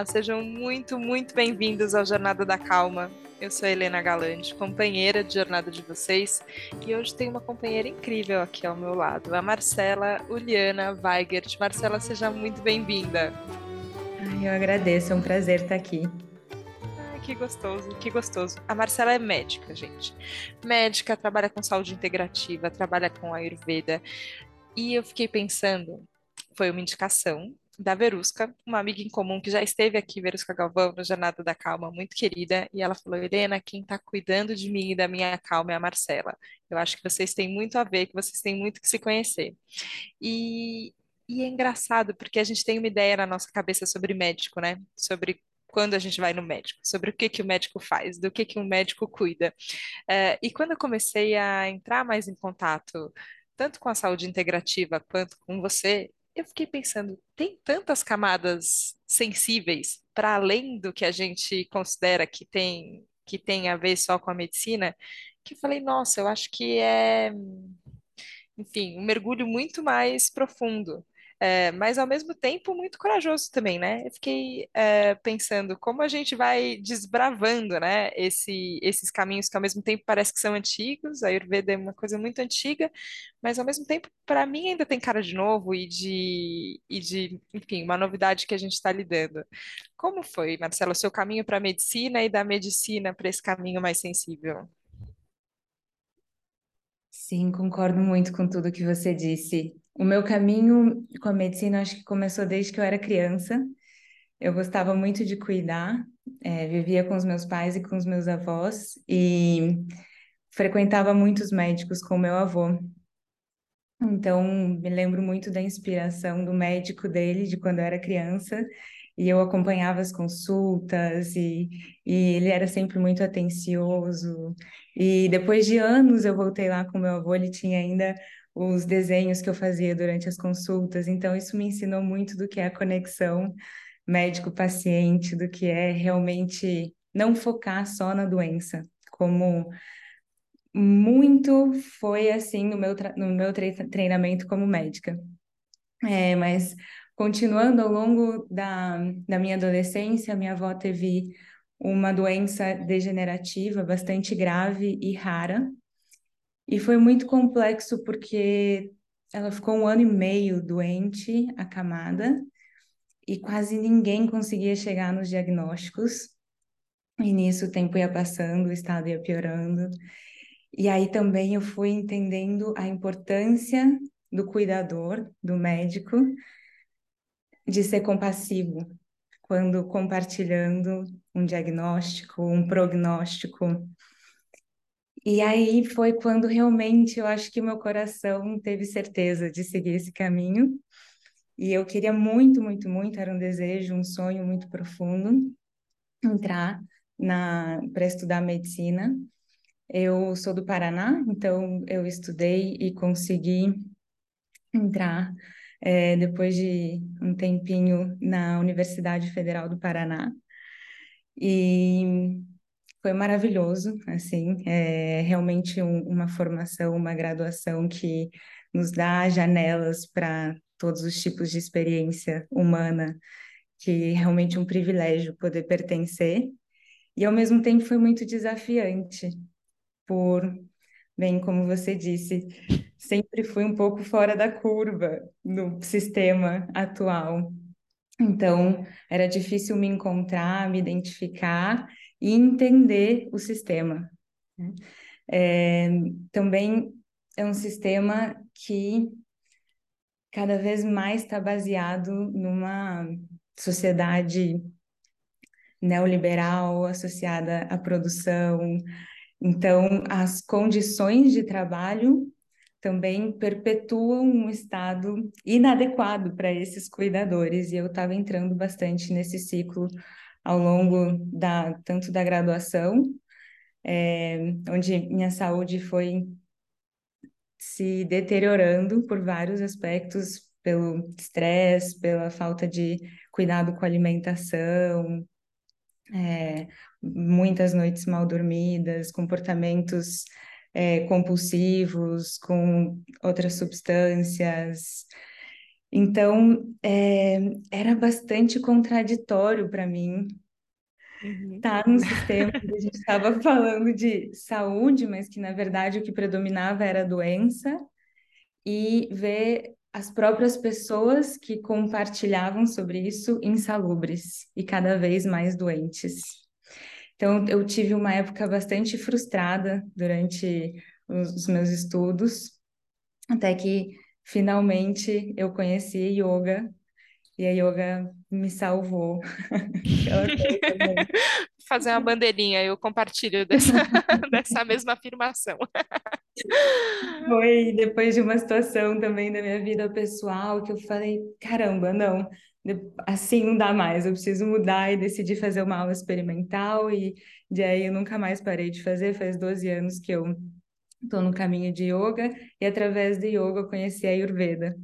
Olá, sejam muito, muito bem-vindos ao Jornada da Calma. Eu sou Helena Galante, companheira de jornada de vocês, e hoje tem uma companheira incrível aqui ao meu lado, a Marcela Uliana Weigert. Marcela, seja muito bem-vinda. Eu agradeço, é um prazer estar aqui. Que gostoso, que gostoso. A Marcela é médica, gente. Médica, trabalha com saúde integrativa, trabalha com Ayurveda. E eu fiquei pensando, foi uma indicação da Verusca, uma amiga em comum que já esteve aqui, Verusca Galvão, no Jornada da Calma, muito querida, e ela falou: Helena, quem está cuidando de mim e da minha calma é a Marcela. Eu acho que vocês têm muito a ver, que vocês têm muito que se conhecer. E, e é engraçado, porque a gente tem uma ideia na nossa cabeça sobre médico, né? Sobre quando a gente vai no médico, sobre o que que o médico faz, do que que um médico cuida. Uh, e quando eu comecei a entrar mais em contato, tanto com a saúde integrativa quanto com você, eu fiquei pensando, tem tantas camadas sensíveis para além do que a gente considera que tem que tem a ver só com a medicina, que eu falei, nossa, eu acho que é, enfim, um mergulho muito mais profundo. É, mas ao mesmo tempo muito corajoso também, né? Eu fiquei é, pensando como a gente vai desbravando, né, esse, esses caminhos que ao mesmo tempo parece que são antigos, a Ayurveda é uma coisa muito antiga, mas ao mesmo tempo, para mim, ainda tem cara de novo e de, e de, enfim, uma novidade que a gente está lidando. Como foi, Marcelo, o seu caminho para a medicina e da medicina para esse caminho mais sensível? Sim, concordo muito com tudo que você disse. O meu caminho com a medicina acho que começou desde que eu era criança. Eu gostava muito de cuidar, é, vivia com os meus pais e com os meus avós e frequentava muitos médicos com meu avô. Então, me lembro muito da inspiração do médico dele de quando eu era criança e eu acompanhava as consultas e, e ele era sempre muito atencioso. E depois de anos eu voltei lá com meu avô, ele tinha ainda os desenhos que eu fazia durante as consultas. Então, isso me ensinou muito do que é a conexão médico-paciente, do que é realmente não focar só na doença, como muito foi assim no meu, no meu treinamento como médica. É, mas continuando ao longo da, da minha adolescência, minha avó teve uma doença degenerativa bastante grave e rara, e foi muito complexo porque ela ficou um ano e meio doente, acamada, e quase ninguém conseguia chegar nos diagnósticos. E nisso o tempo ia passando, o estado ia piorando. E aí também eu fui entendendo a importância do cuidador, do médico, de ser compassivo quando compartilhando um diagnóstico, um prognóstico, e aí foi quando realmente eu acho que meu coração teve certeza de seguir esse caminho. E eu queria muito, muito, muito, era um desejo, um sonho muito profundo, entrar na para estudar medicina. Eu sou do Paraná, então eu estudei e consegui entrar é, depois de um tempinho na Universidade Federal do Paraná. E foi maravilhoso, assim, é realmente um, uma formação, uma graduação que nos dá janelas para todos os tipos de experiência humana, que é realmente um privilégio poder pertencer. E ao mesmo tempo foi muito desafiante, por, bem, como você disse, sempre fui um pouco fora da curva no sistema atual. Então, era difícil me encontrar, me identificar e entender o sistema. Né? É, também é um sistema que cada vez mais está baseado numa sociedade neoliberal associada à produção. Então, as condições de trabalho também perpetuam um estado inadequado para esses cuidadores, e eu estava entrando bastante nesse ciclo ao longo da tanto da graduação, é, onde minha saúde foi se deteriorando por vários aspectos, pelo estresse, pela falta de cuidado com a alimentação, é, muitas noites mal dormidas, comportamentos é, compulsivos com outras substâncias. Então, é, era bastante contraditório para mim Uhum. estar num sistema que a gente estava falando de saúde, mas que na verdade o que predominava era a doença, e ver as próprias pessoas que compartilhavam sobre isso insalubres e cada vez mais doentes. Então, eu tive uma época bastante frustrada durante os meus estudos, até que finalmente eu conheci yoga e a yoga me salvou. Fazer uma bandeirinha, eu compartilho dessa, dessa mesma afirmação. Foi depois de uma situação também da minha vida pessoal que eu falei, caramba, não, assim não dá mais, eu preciso mudar e decidi fazer uma aula experimental e de aí eu nunca mais parei de fazer, faz 12 anos que eu estou no caminho de yoga e através do yoga eu conheci a Ayurveda.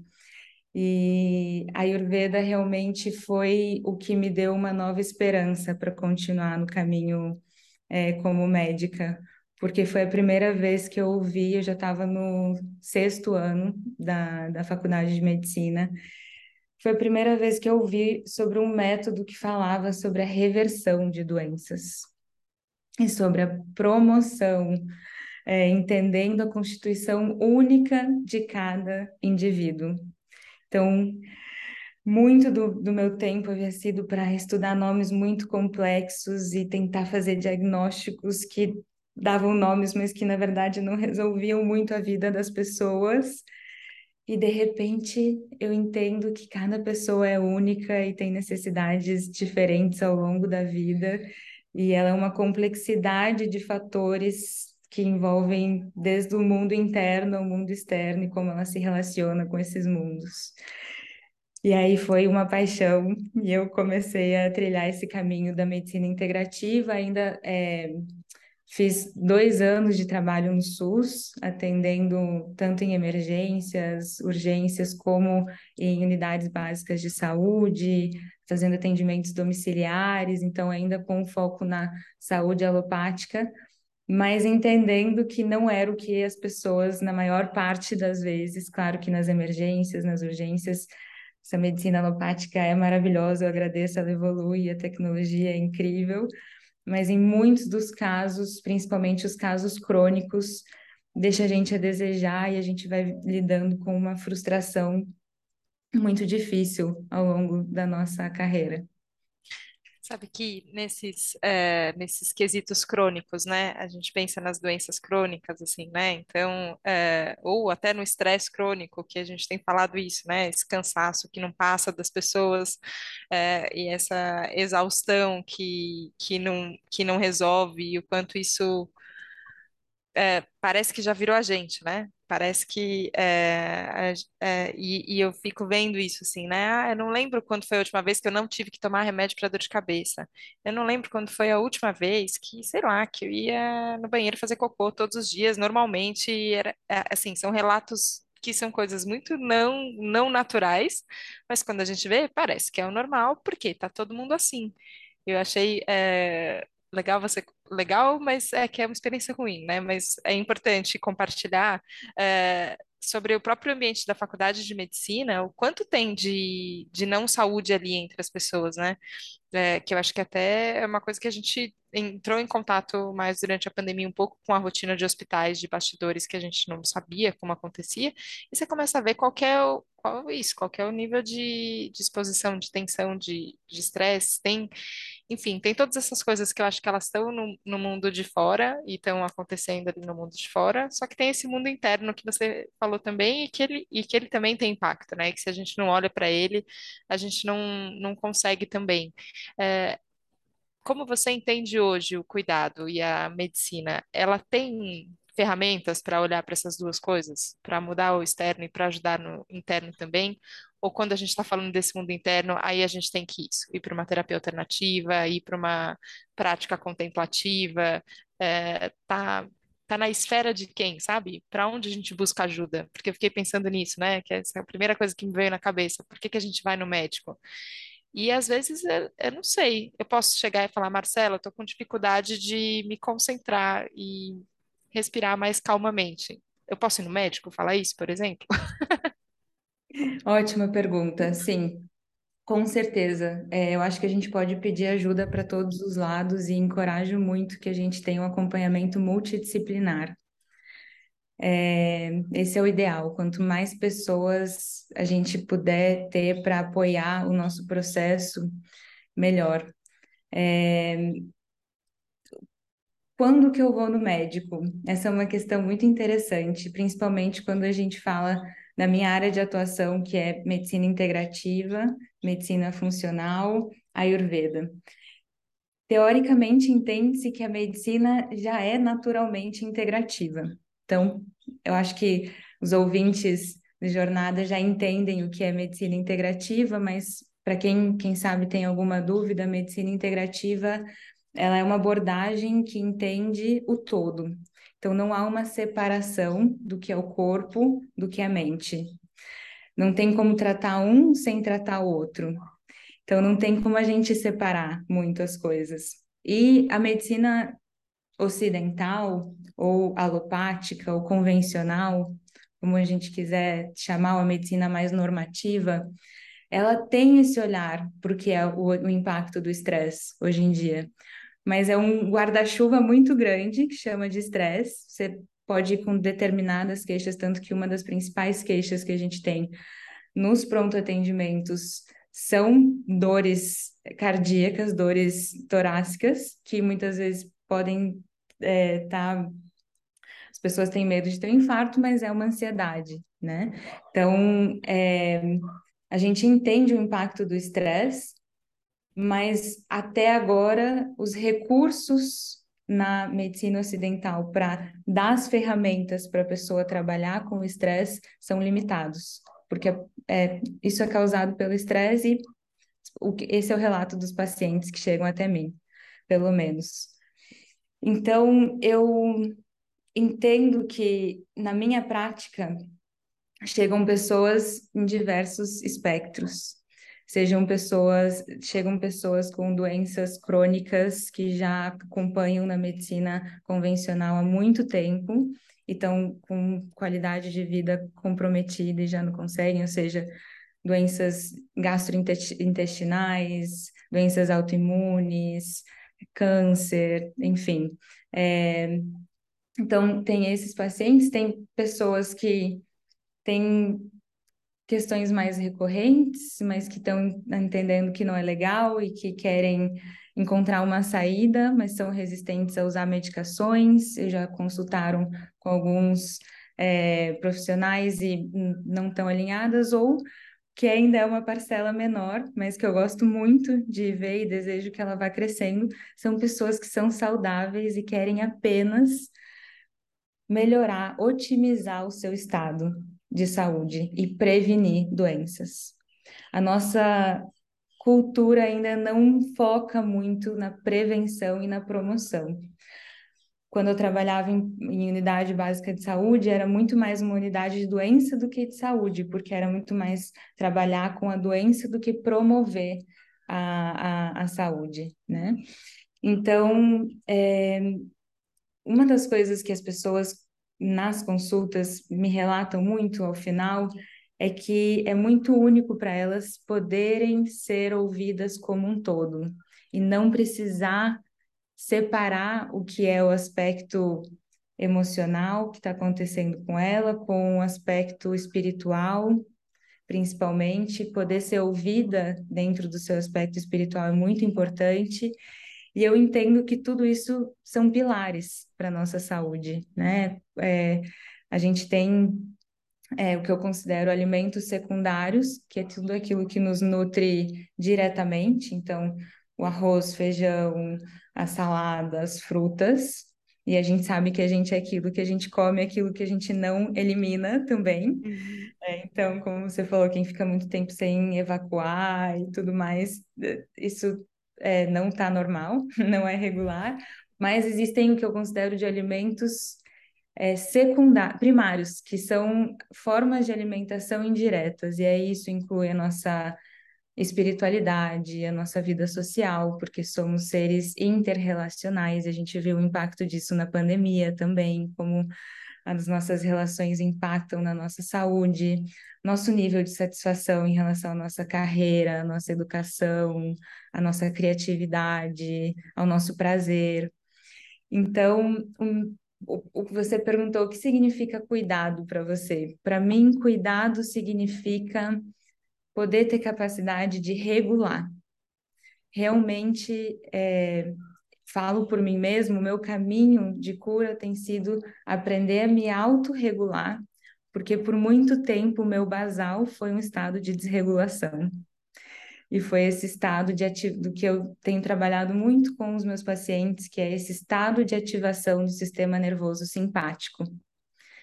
E a Ayurveda realmente foi o que me deu uma nova esperança para continuar no caminho é, como médica, porque foi a primeira vez que eu ouvi, eu já estava no sexto ano da, da faculdade de medicina, foi a primeira vez que eu ouvi sobre um método que falava sobre a reversão de doenças e sobre a promoção, é, entendendo a constituição única de cada indivíduo. Então, muito do, do meu tempo havia sido para estudar nomes muito complexos e tentar fazer diagnósticos que davam nomes, mas que na verdade não resolviam muito a vida das pessoas. E de repente eu entendo que cada pessoa é única e tem necessidades diferentes ao longo da vida, e ela é uma complexidade de fatores que envolvem desde o mundo interno ao mundo externo e como ela se relaciona com esses mundos. E aí foi uma paixão e eu comecei a trilhar esse caminho da medicina integrativa, ainda é, Fiz dois anos de trabalho no SUS, atendendo tanto em emergências, urgências, como em unidades básicas de saúde, fazendo atendimentos domiciliares, então ainda com foco na saúde alopática, mas entendendo que não era o que as pessoas, na maior parte das vezes, claro que nas emergências, nas urgências, essa medicina alopática é maravilhosa, eu agradeço, ela evolui, a tecnologia é incrível, mas em muitos dos casos, principalmente os casos crônicos, deixa a gente a desejar e a gente vai lidando com uma frustração muito difícil ao longo da nossa carreira. Sabe que nesses, é, nesses quesitos crônicos, né? A gente pensa nas doenças crônicas, assim, né? Então, é, ou até no estresse crônico, que a gente tem falado isso, né? Esse cansaço que não passa das pessoas é, e essa exaustão que, que, não, que não resolve e o quanto isso é, parece que já virou a gente, né? Parece que é, é, e, e, eu fico vendo isso assim, né? Ah, eu não lembro quando foi a última vez que eu não tive que tomar remédio para dor de cabeça. Eu não lembro quando foi a última vez que, sei lá, que eu ia no banheiro fazer cocô todos os dias, normalmente. Era, é, assim, são relatos que são coisas muito não não naturais, mas quando a gente vê, parece que é o normal, porque tá todo mundo assim. Eu achei é, legal você legal, mas é que é uma experiência ruim, né? Mas é importante compartilhar é, sobre o próprio ambiente da faculdade de medicina, o quanto tem de, de não saúde ali entre as pessoas, né? É, que eu acho que até é uma coisa que a gente entrou em contato mais durante a pandemia um pouco com a rotina de hospitais, de bastidores que a gente não sabia como acontecia, e você começa a ver qual é o, qual é isso, qual é o nível de, de exposição, de tensão, de estresse, tem enfim, tem todas essas coisas que eu acho que elas estão no, no mundo de fora e estão acontecendo ali no mundo de fora, só que tem esse mundo interno que você falou também e que ele, e que ele também tem impacto, né? Que se a gente não olha para ele, a gente não, não consegue também. É, como você entende hoje o cuidado e a medicina? Ela tem ferramentas para olhar para essas duas coisas, para mudar o externo e para ajudar no interno também? Ou quando a gente está falando desse mundo interno, aí a gente tem que isso, ir para uma terapia alternativa, ir para uma prática contemplativa, é, tá, tá na esfera de quem, sabe? Para onde a gente busca ajuda? Porque eu fiquei pensando nisso, né? Que essa é a primeira coisa que me veio na cabeça. Por que que a gente vai no médico? E às vezes eu, eu não sei, eu posso chegar e falar, Marcela, eu tô com dificuldade de me concentrar e respirar mais calmamente. Eu posso ir no médico falar isso, por exemplo? Ótima pergunta. Sim, com certeza. É, eu acho que a gente pode pedir ajuda para todos os lados e encorajo muito que a gente tenha um acompanhamento multidisciplinar. É, esse é o ideal. Quanto mais pessoas a gente puder ter para apoiar o nosso processo, melhor. É, quando que eu vou no médico? Essa é uma questão muito interessante, principalmente quando a gente fala na minha área de atuação, que é medicina integrativa, medicina funcional, Ayurveda. Teoricamente, entende-se que a medicina já é naturalmente integrativa. Então, eu acho que os ouvintes de jornada já entendem o que é medicina integrativa, mas para quem, quem sabe tem alguma dúvida, a medicina integrativa ela é uma abordagem que entende o todo. Então, não há uma separação do que é o corpo do que é a mente. Não tem como tratar um sem tratar o outro. Então, não tem como a gente separar muito as coisas. E a medicina ocidental, ou alopática, ou convencional, como a gente quiser chamar, a medicina mais normativa, ela tem esse olhar porque é o, o impacto do estresse hoje em dia mas é um guarda-chuva muito grande que chama de estresse. Você pode ir com determinadas queixas, tanto que uma das principais queixas que a gente tem nos pronto atendimentos são dores cardíacas, dores torácicas, que muitas vezes podem estar. É, tá... As pessoas têm medo de ter um infarto, mas é uma ansiedade, né? Então, é, a gente entende o impacto do estresse, mas até agora os recursos na medicina ocidental para dar as ferramentas para a pessoa trabalhar com o estresse são limitados, porque é, isso é causado pelo estresse e o, esse é o relato dos pacientes que chegam até mim, pelo menos. Então, eu entendo que na minha prática chegam pessoas em diversos espectros sejam pessoas, chegam pessoas com doenças crônicas que já acompanham na medicina convencional há muito tempo e estão com qualidade de vida comprometida e já não conseguem, ou seja, doenças gastrointestinais, doenças autoimunes, câncer, enfim. É, então, tem esses pacientes, tem pessoas que têm questões mais recorrentes, mas que estão entendendo que não é legal e que querem encontrar uma saída, mas são resistentes a usar medicações, e já consultaram com alguns é, profissionais e não estão alinhadas, ou que ainda é uma parcela menor, mas que eu gosto muito de ver e desejo que ela vá crescendo, são pessoas que são saudáveis e querem apenas melhorar, otimizar o seu estado de saúde e prevenir doenças. A nossa cultura ainda não foca muito na prevenção e na promoção. Quando eu trabalhava em, em, unidade básica de saúde, era muito mais uma unidade de doença do que de saúde, porque era muito mais trabalhar com a doença do que promover a, a, a saúde, né? Então, é, uma das coisas que as pessoas nas consultas me relatam muito ao final é que é muito único para elas poderem ser ouvidas como um todo e não precisar separar o que é o aspecto emocional que está acontecendo com ela com o aspecto espiritual, principalmente. Poder ser ouvida dentro do seu aspecto espiritual é muito importante e eu entendo que tudo isso são pilares para a nossa saúde, né? É, a gente tem é, o que eu considero alimentos secundários, que é tudo aquilo que nos nutre diretamente, então o arroz, feijão, a salada, as frutas, e a gente sabe que a gente é aquilo que a gente come, aquilo que a gente não elimina também. Uhum. É, então, como você falou, quem fica muito tempo sem evacuar e tudo mais, isso é, não está normal, não é regular, mas existem o que eu considero de alimentos é, secundários, primários, que são formas de alimentação indiretas, e aí isso inclui a nossa espiritualidade, a nossa vida social, porque somos seres interrelacionais, a gente viu o impacto disso na pandemia também, como as nossas relações impactam na nossa saúde, nosso nível de satisfação em relação à nossa carreira, à nossa educação, à nossa criatividade, ao nosso prazer. Então, um, o, que você perguntou, o que significa cuidado para você? Para mim, cuidado significa poder ter capacidade de regular. Realmente, é, falo por mim mesmo, o meu caminho de cura tem sido aprender a me autorregular, porque por muito tempo o meu basal foi um estado de desregulação. E foi esse estado de do que eu tenho trabalhado muito com os meus pacientes, que é esse estado de ativação do sistema nervoso simpático.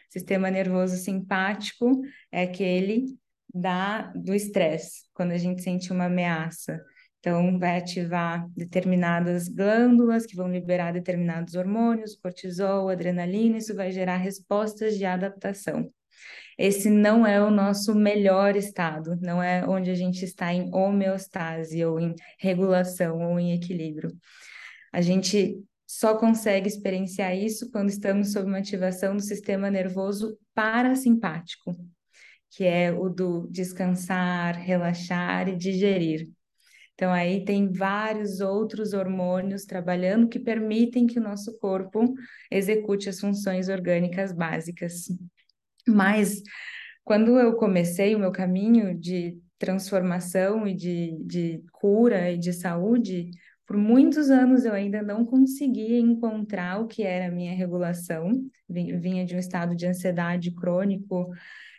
Sistema nervoso simpático é aquele da do estresse, quando a gente sente uma ameaça. Então, vai ativar determinadas glândulas que vão liberar determinados hormônios, cortisol, adrenalina, isso vai gerar respostas de adaptação. Esse não é o nosso melhor estado, não é onde a gente está em homeostase, ou em regulação, ou em equilíbrio. A gente só consegue experienciar isso quando estamos sob uma ativação do sistema nervoso parasimpático, que é o do descansar, relaxar e digerir. Então, aí tem vários outros hormônios trabalhando que permitem que o nosso corpo execute as funções orgânicas básicas. Mas, quando eu comecei o meu caminho de transformação e de, de cura e de saúde, por muitos anos eu ainda não conseguia encontrar o que era a minha regulação, vinha de um estado de ansiedade crônico,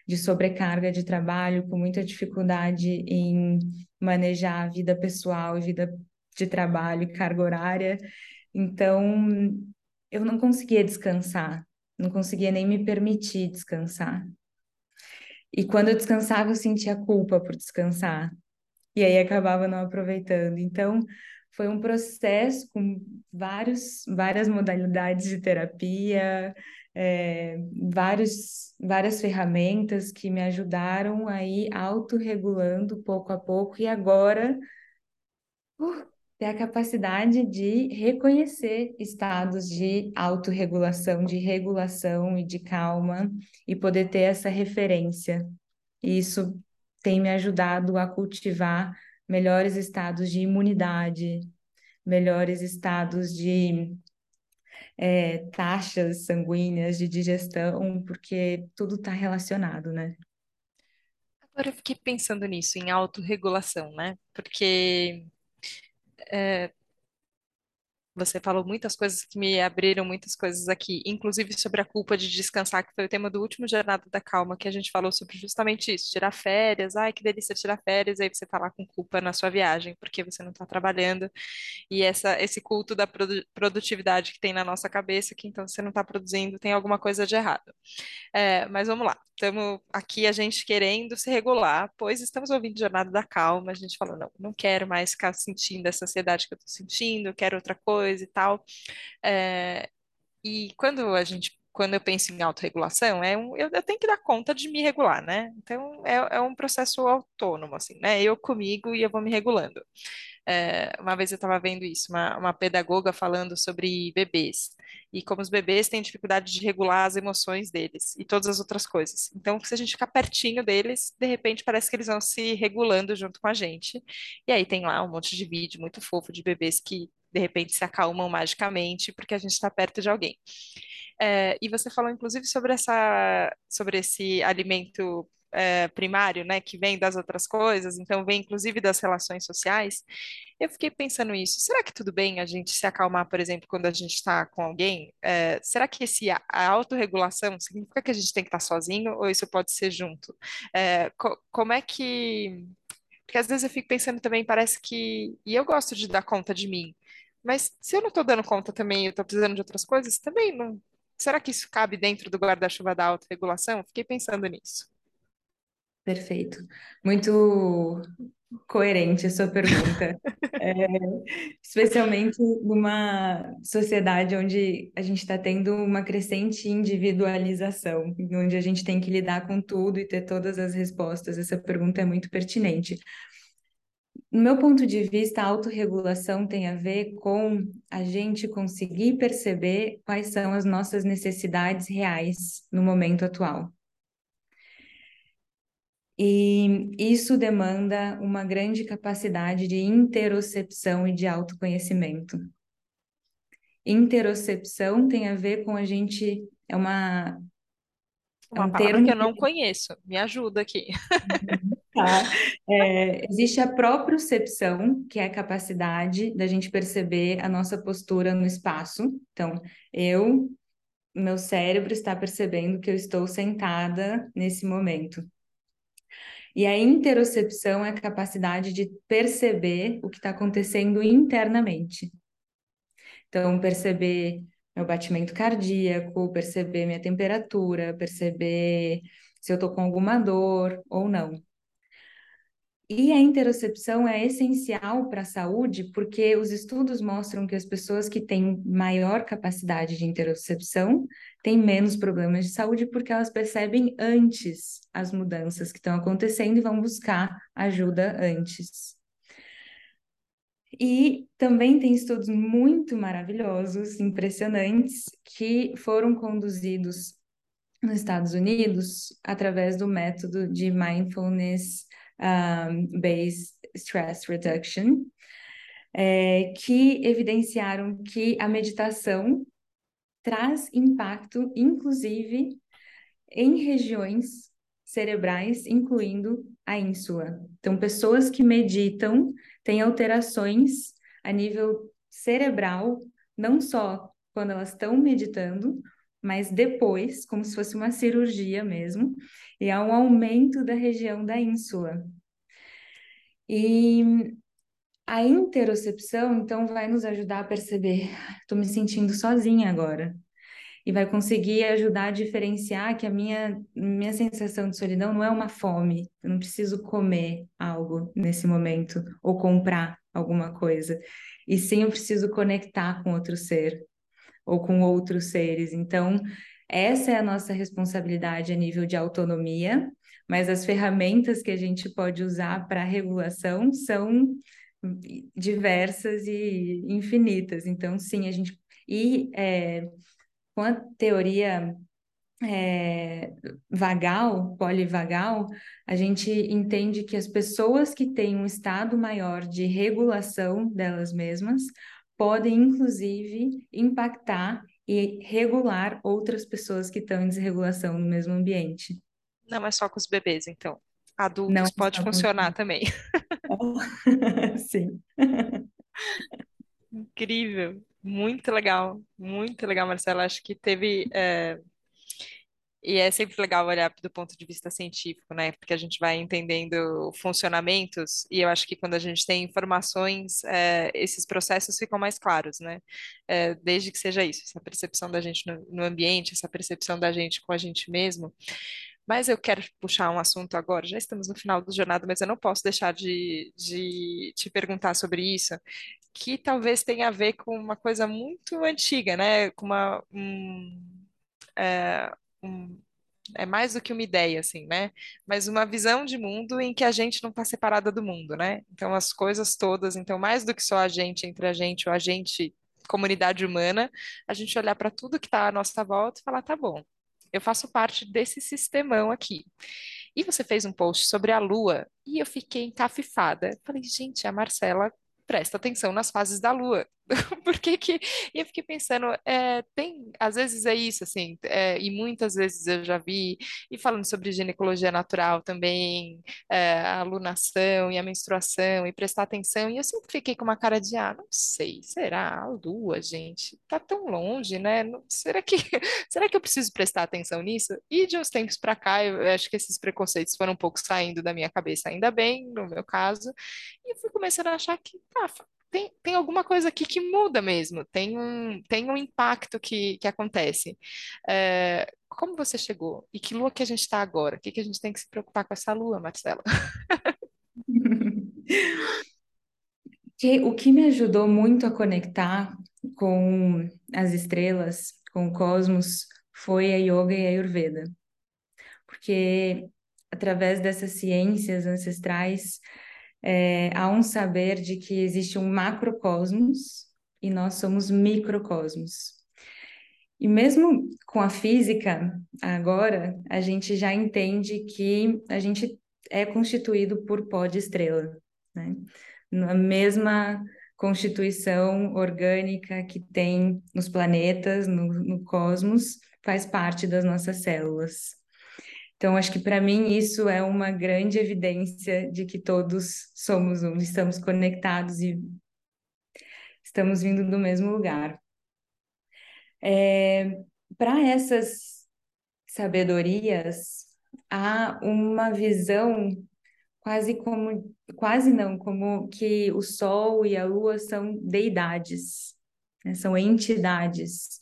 de sobrecarga de trabalho, com muita dificuldade em manejar a vida pessoal vida de trabalho carga horária. Então, eu não conseguia descansar, não conseguia nem me permitir descansar. E quando eu descansava, eu sentia culpa por descansar. E aí acabava não aproveitando. Então, foi um processo com vários, várias modalidades de terapia, é, vários, várias ferramentas que me ajudaram a ir autorregulando pouco a pouco, e agora uh, ter a capacidade de reconhecer estados de autorregulação, de regulação e de calma, e poder ter essa referência. E isso tem me ajudado a cultivar melhores estados de imunidade, melhores estados de é, taxas sanguíneas de digestão, porque tudo está relacionado, né? Agora eu fiquei pensando nisso, em autorregulação, né? Porque é, você falou muitas coisas que me abriram muitas coisas aqui, inclusive sobre a culpa de descansar, que foi o tema do último Jornada da Calma, que a gente falou sobre justamente isso, tirar férias, ai que delícia tirar férias, aí você tá lá com culpa na sua viagem, porque você não tá trabalhando, e essa, esse culto da produ produtividade que tem na nossa cabeça, que então você não tá produzindo, tem alguma coisa de errado. É, mas vamos lá, estamos aqui a gente querendo se regular, pois estamos ouvindo Jornada da Calma, a gente falou, não, não quero mais ficar sentindo essa ansiedade que eu tô sentindo, quero outra coisa, coisa e tal. É, e quando a gente quando eu penso em autorregulação, é um, eu, eu, tenho que dar conta de me regular, né? Então, é, é, um processo autônomo, assim, né? Eu comigo e eu vou me regulando. É, uma vez eu estava vendo isso, uma, uma pedagoga falando sobre bebês, e como os bebês têm dificuldade de regular as emoções deles e todas as outras coisas. Então, se a gente ficar pertinho deles, de repente parece que eles vão se regulando junto com a gente. E aí tem lá um monte de vídeo muito fofo de bebês que de repente se acalmam magicamente porque a gente está perto de alguém. É, e você falou inclusive sobre essa, sobre esse alimento é, primário, né, que vem das outras coisas, então vem inclusive das relações sociais. Eu fiquei pensando isso. Será que tudo bem a gente se acalmar, por exemplo, quando a gente está com alguém? É, será que esse, a autorregulação significa que a gente tem que estar tá sozinho ou isso pode ser junto? É, co como é que porque às vezes eu fico pensando também, parece que. E eu gosto de dar conta de mim. Mas se eu não estou dando conta também, eu estou precisando de outras coisas, também não. Será que isso cabe dentro do guarda-chuva da autorregulação? Fiquei pensando nisso. Perfeito. Muito coerente a sua pergunta. É, especialmente numa sociedade onde a gente está tendo uma crescente individualização, onde a gente tem que lidar com tudo e ter todas as respostas. Essa pergunta é muito pertinente no meu ponto de vista, a autorregulação tem a ver com a gente conseguir perceber quais são as nossas necessidades reais no momento atual. E isso demanda uma grande capacidade de interocepção e de autoconhecimento. Interocepção tem a ver com a gente, é uma é um termo que eu não conheço. Me ajuda aqui. Tá. É, existe a propriocepção, que é a capacidade da gente perceber a nossa postura no espaço. Então, eu, meu cérebro está percebendo que eu estou sentada nesse momento. E a interocepção é a capacidade de perceber o que está acontecendo internamente. Então, perceber meu batimento cardíaco, perceber minha temperatura, perceber se eu estou com alguma dor ou não. E a interocepção é essencial para a saúde, porque os estudos mostram que as pessoas que têm maior capacidade de interocepção têm menos problemas de saúde, porque elas percebem antes as mudanças que estão acontecendo e vão buscar ajuda antes. E também tem estudos muito maravilhosos, impressionantes, que foram conduzidos nos Estados Unidos através do método de mindfulness um, based stress reduction, é, que evidenciaram que a meditação traz impacto, inclusive, em regiões cerebrais, incluindo a ínsula. Então, pessoas que meditam têm alterações a nível cerebral, não só quando elas estão meditando, mas depois, como se fosse uma cirurgia mesmo, e há um aumento da região da ínsula. E a interocepção, então, vai nos ajudar a perceber, estou me sentindo sozinha agora. E vai conseguir ajudar a diferenciar que a minha, minha sensação de solidão não é uma fome, eu não preciso comer algo nesse momento, ou comprar alguma coisa. E sim, eu preciso conectar com outro ser, ou com outros seres. Então, essa é a nossa responsabilidade a nível de autonomia, mas as ferramentas que a gente pode usar para regulação são diversas e infinitas. Então, sim, a gente. E é, com a teoria é, vagal, polivagal, a gente entende que as pessoas que têm um estado maior de regulação delas mesmas podem, inclusive, impactar e regular outras pessoas que estão em desregulação no mesmo ambiente. Não é só com os bebês, então. Adultos Não, pode funcionar com... também. Sim. Incrível, muito legal, muito legal, Marcela. Acho que teve é, e é sempre legal olhar do ponto de vista científico, né? Porque a gente vai entendendo funcionamentos, e eu acho que quando a gente tem informações, é, esses processos ficam mais claros, né? É, desde que seja isso, essa percepção da gente no, no ambiente, essa percepção da gente com a gente mesmo. Mas eu quero puxar um assunto agora, já estamos no final do jornada, mas eu não posso deixar de, de te perguntar sobre isso, que talvez tenha a ver com uma coisa muito antiga, né? Com uma. Um, é, um, é mais do que uma ideia, assim, né? Mas uma visão de mundo em que a gente não está separada do mundo, né? Então, as coisas todas, então, mais do que só a gente, entre a gente, ou a gente, comunidade humana, a gente olhar para tudo que está à nossa volta e falar, tá bom, eu faço parte desse sistemão aqui. E você fez um post sobre a Lua e eu fiquei encafifada. Falei, gente, a Marcela presta atenção nas fases da lua. Por que que... E eu fiquei pensando, é, tem, às vezes é isso, assim, é, e muitas vezes eu já vi, e falando sobre ginecologia natural também, é, a alunação e a menstruação, e prestar atenção, e eu sempre fiquei com uma cara de, ah, não sei, será? A lua, gente, tá tão longe, né? Não, será que, será que eu preciso prestar atenção nisso? E de uns tempos para cá, eu acho que esses preconceitos foram um pouco saindo da minha cabeça, ainda bem, no meu caso, e eu fui começando a achar que, tá, tem, tem alguma coisa aqui que muda mesmo, tem um, tem um impacto que, que acontece. É, como você chegou? E que lua que a gente está agora? O que, que a gente tem que se preocupar com essa lua, Marcela? que, o que me ajudou muito a conectar com as estrelas, com o cosmos, foi a yoga e a ayurveda. Porque através dessas ciências ancestrais, é, há um saber de que existe um macrocosmos e nós somos microcosmos. E mesmo com a física, agora, a gente já entende que a gente é constituído por pó de estrela, né? Na mesma constituição orgânica que tem nos planetas, no, no cosmos, faz parte das nossas células. Então, acho que para mim isso é uma grande evidência de que todos somos um, estamos conectados e estamos vindo do mesmo lugar. É, para essas sabedorias, há uma visão quase como, quase não, como que o Sol e a Lua são deidades, né? são entidades.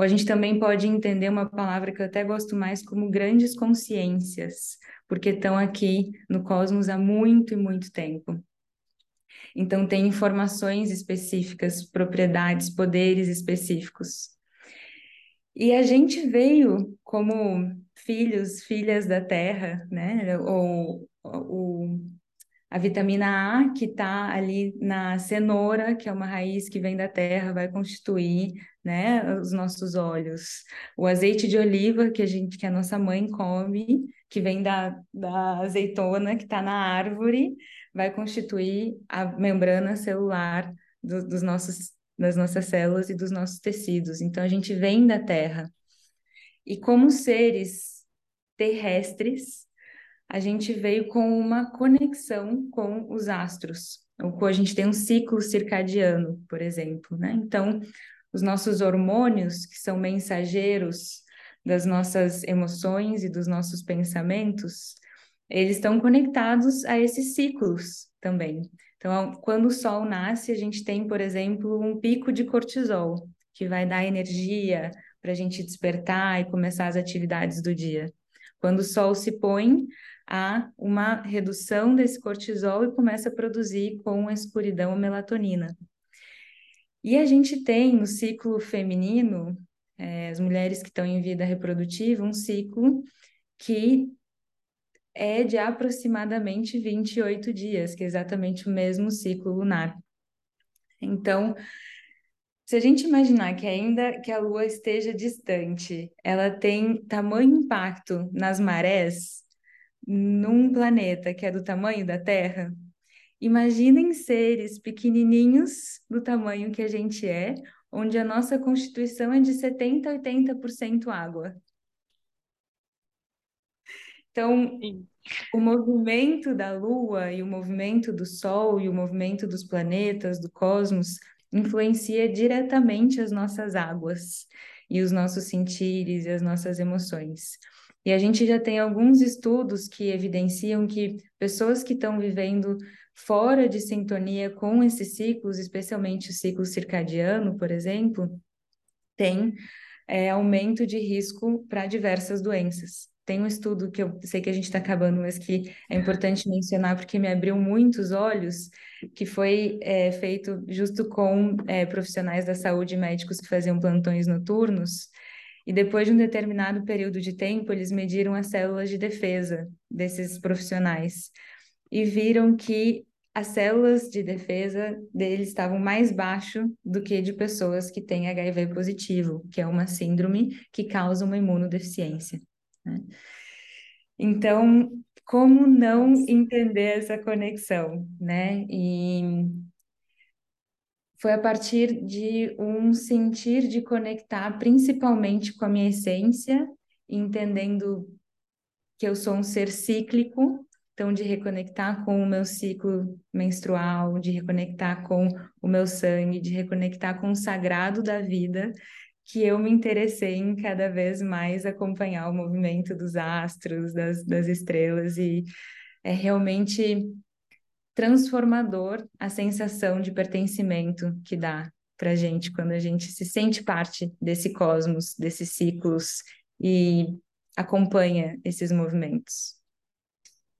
Ou a gente também pode entender uma palavra que eu até gosto mais como grandes consciências, porque estão aqui no cosmos há muito e muito tempo. Então, tem informações específicas, propriedades, poderes específicos. E a gente veio como filhos, filhas da Terra, né? Ou, ou a vitamina A que está ali na cenoura, que é uma raiz que vem da terra, vai constituir, né, os nossos olhos. O azeite de oliva que a gente, que a nossa mãe come, que vem da, da azeitona que está na árvore, vai constituir a membrana celular do, dos nossos, das nossas células e dos nossos tecidos. Então a gente vem da terra. E como seres terrestres, a gente veio com uma conexão com os astros. Ou a gente tem um ciclo circadiano, por exemplo, né? Então, os nossos hormônios, que são mensageiros das nossas emoções e dos nossos pensamentos, eles estão conectados a esses ciclos também. Então, quando o sol nasce, a gente tem, por exemplo, um pico de cortisol, que vai dar energia para a gente despertar e começar as atividades do dia. Quando o sol se põe, há uma redução desse cortisol e começa a produzir com a escuridão a melatonina. E a gente tem no ciclo feminino, é, as mulheres que estão em vida reprodutiva, um ciclo que é de aproximadamente 28 dias, que é exatamente o mesmo ciclo lunar. Então, se a gente imaginar que ainda que a Lua esteja distante, ela tem tamanho impacto nas marés, num planeta que é do tamanho da Terra, imaginem seres pequenininhos do tamanho que a gente é, onde a nossa constituição é de 70 a 80% água. Então, Sim. o movimento da Lua e o movimento do Sol e o movimento dos planetas, do cosmos, influencia diretamente as nossas águas e os nossos sentires e as nossas emoções. E a gente já tem alguns estudos que evidenciam que pessoas que estão vivendo fora de sintonia com esses ciclos, especialmente o ciclo circadiano, por exemplo, têm é, aumento de risco para diversas doenças. Tem um estudo que eu sei que a gente está acabando, mas que é importante mencionar porque me abriu muitos olhos, que foi é, feito justo com é, profissionais da saúde, médicos que faziam plantões noturnos, e depois de um determinado período de tempo, eles mediram as células de defesa desses profissionais e viram que as células de defesa deles estavam mais baixo do que de pessoas que têm HIV positivo, que é uma síndrome que causa uma imunodeficiência. Né? Então, como não entender essa conexão, né? E foi a partir de um sentir de conectar principalmente com a minha essência, entendendo que eu sou um ser cíclico, então de reconectar com o meu ciclo menstrual, de reconectar com o meu sangue, de reconectar com o sagrado da vida, que eu me interessei em cada vez mais acompanhar o movimento dos astros, das, das estrelas, e é realmente transformador a sensação de pertencimento que dá para gente quando a gente se sente parte desse cosmos, desses ciclos e acompanha esses movimentos.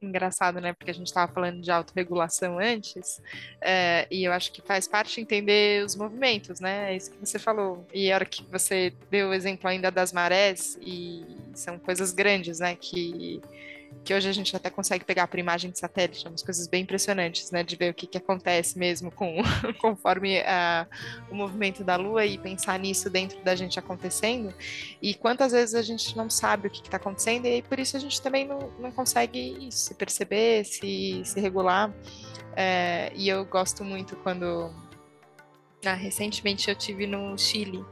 Engraçado, né? Porque a gente estava falando de autorregulação antes, é, e eu acho que faz parte entender os movimentos, né? É isso que você falou. E a hora que você deu o exemplo ainda das marés, e são coisas grandes, né? Que que hoje a gente até consegue pegar por imagem de satélite, umas coisas bem impressionantes, né, de ver o que, que acontece mesmo com conforme uh, o movimento da Lua e pensar nisso dentro da gente acontecendo. E quantas vezes a gente não sabe o que está acontecendo e por isso a gente também não, não consegue isso, se perceber, se, se regular. É, e eu gosto muito quando ah, recentemente eu tive no Chile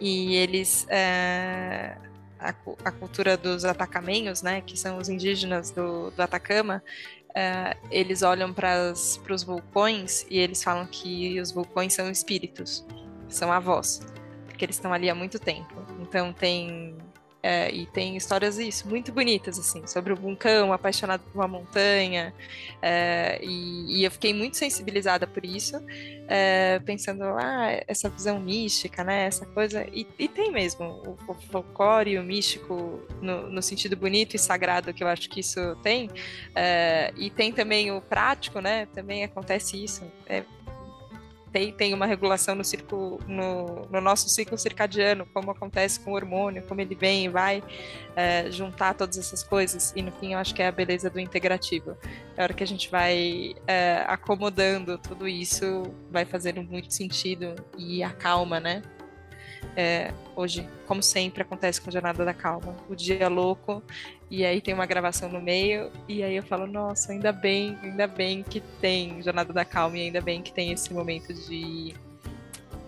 e eles é, a, a, cultura dos atacamenhos, né, que são os indígenas do, do Atacama, é, eles olham para os vulcões e eles falam que os vulcões são espíritos, são avós, porque eles estão ali há muito tempo. Então tem é, e tem histórias isso, muito bonitas, assim, sobre o vulcão, apaixonado por uma montanha. É, e, e, eu fiquei muito sensibilizada por isso, é, pensando, ah, essa visão mística, né? Essa coisa. E, e tem mesmo o, o folclore, o místico, no, no, sentido bonito e sagrado que eu acho que isso tem. É, e tem também o prático, né? Também acontece isso. É, tem, tem uma regulação no, ciclo, no, no, nosso ciclo circadiano, como acontece com o hormônio, como ele vem e vai é, juntar todas essas coisas. E no fim, eu acho que é a beleza do integrativo. A hora que a gente vai é, acomodando tudo isso, vai fazendo muito sentido e acalma, né? É, hoje, como sempre acontece com Jornada da Calma, o dia é louco e aí tem uma gravação no meio e aí eu falo, nossa, ainda bem, ainda bem que tem Jornada da Calma e ainda bem que tem esse momento de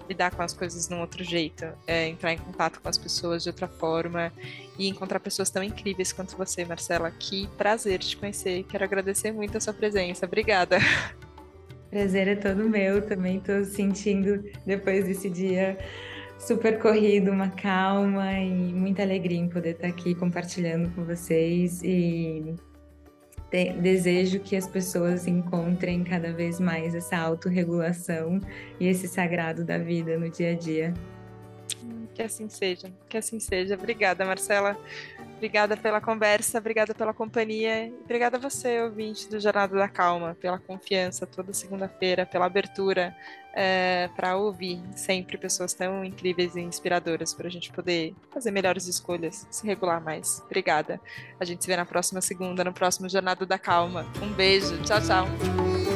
lidar com as coisas num outro jeito, é, entrar em contato com as pessoas de outra forma e encontrar pessoas tão incríveis quanto você, Marcela. Que prazer te conhecer. Quero agradecer muito a sua presença. Obrigada. Prazer é todo meu. Também estou sentindo depois desse dia super corrido, uma calma e muita alegria em poder estar aqui compartilhando com vocês e te, desejo que as pessoas encontrem cada vez mais essa autorregulação e esse sagrado da vida no dia a dia. Que assim seja, que assim seja. Obrigada, Marcela. Obrigada pela conversa, obrigada pela companhia, obrigada a você, ouvinte do Jornada da Calma, pela confiança toda segunda-feira, pela abertura é, para ouvir sempre pessoas tão incríveis e inspiradoras para a gente poder fazer melhores escolhas, se regular mais. Obrigada. A gente se vê na próxima segunda, no próximo Jornada da Calma. Um beijo, tchau, tchau.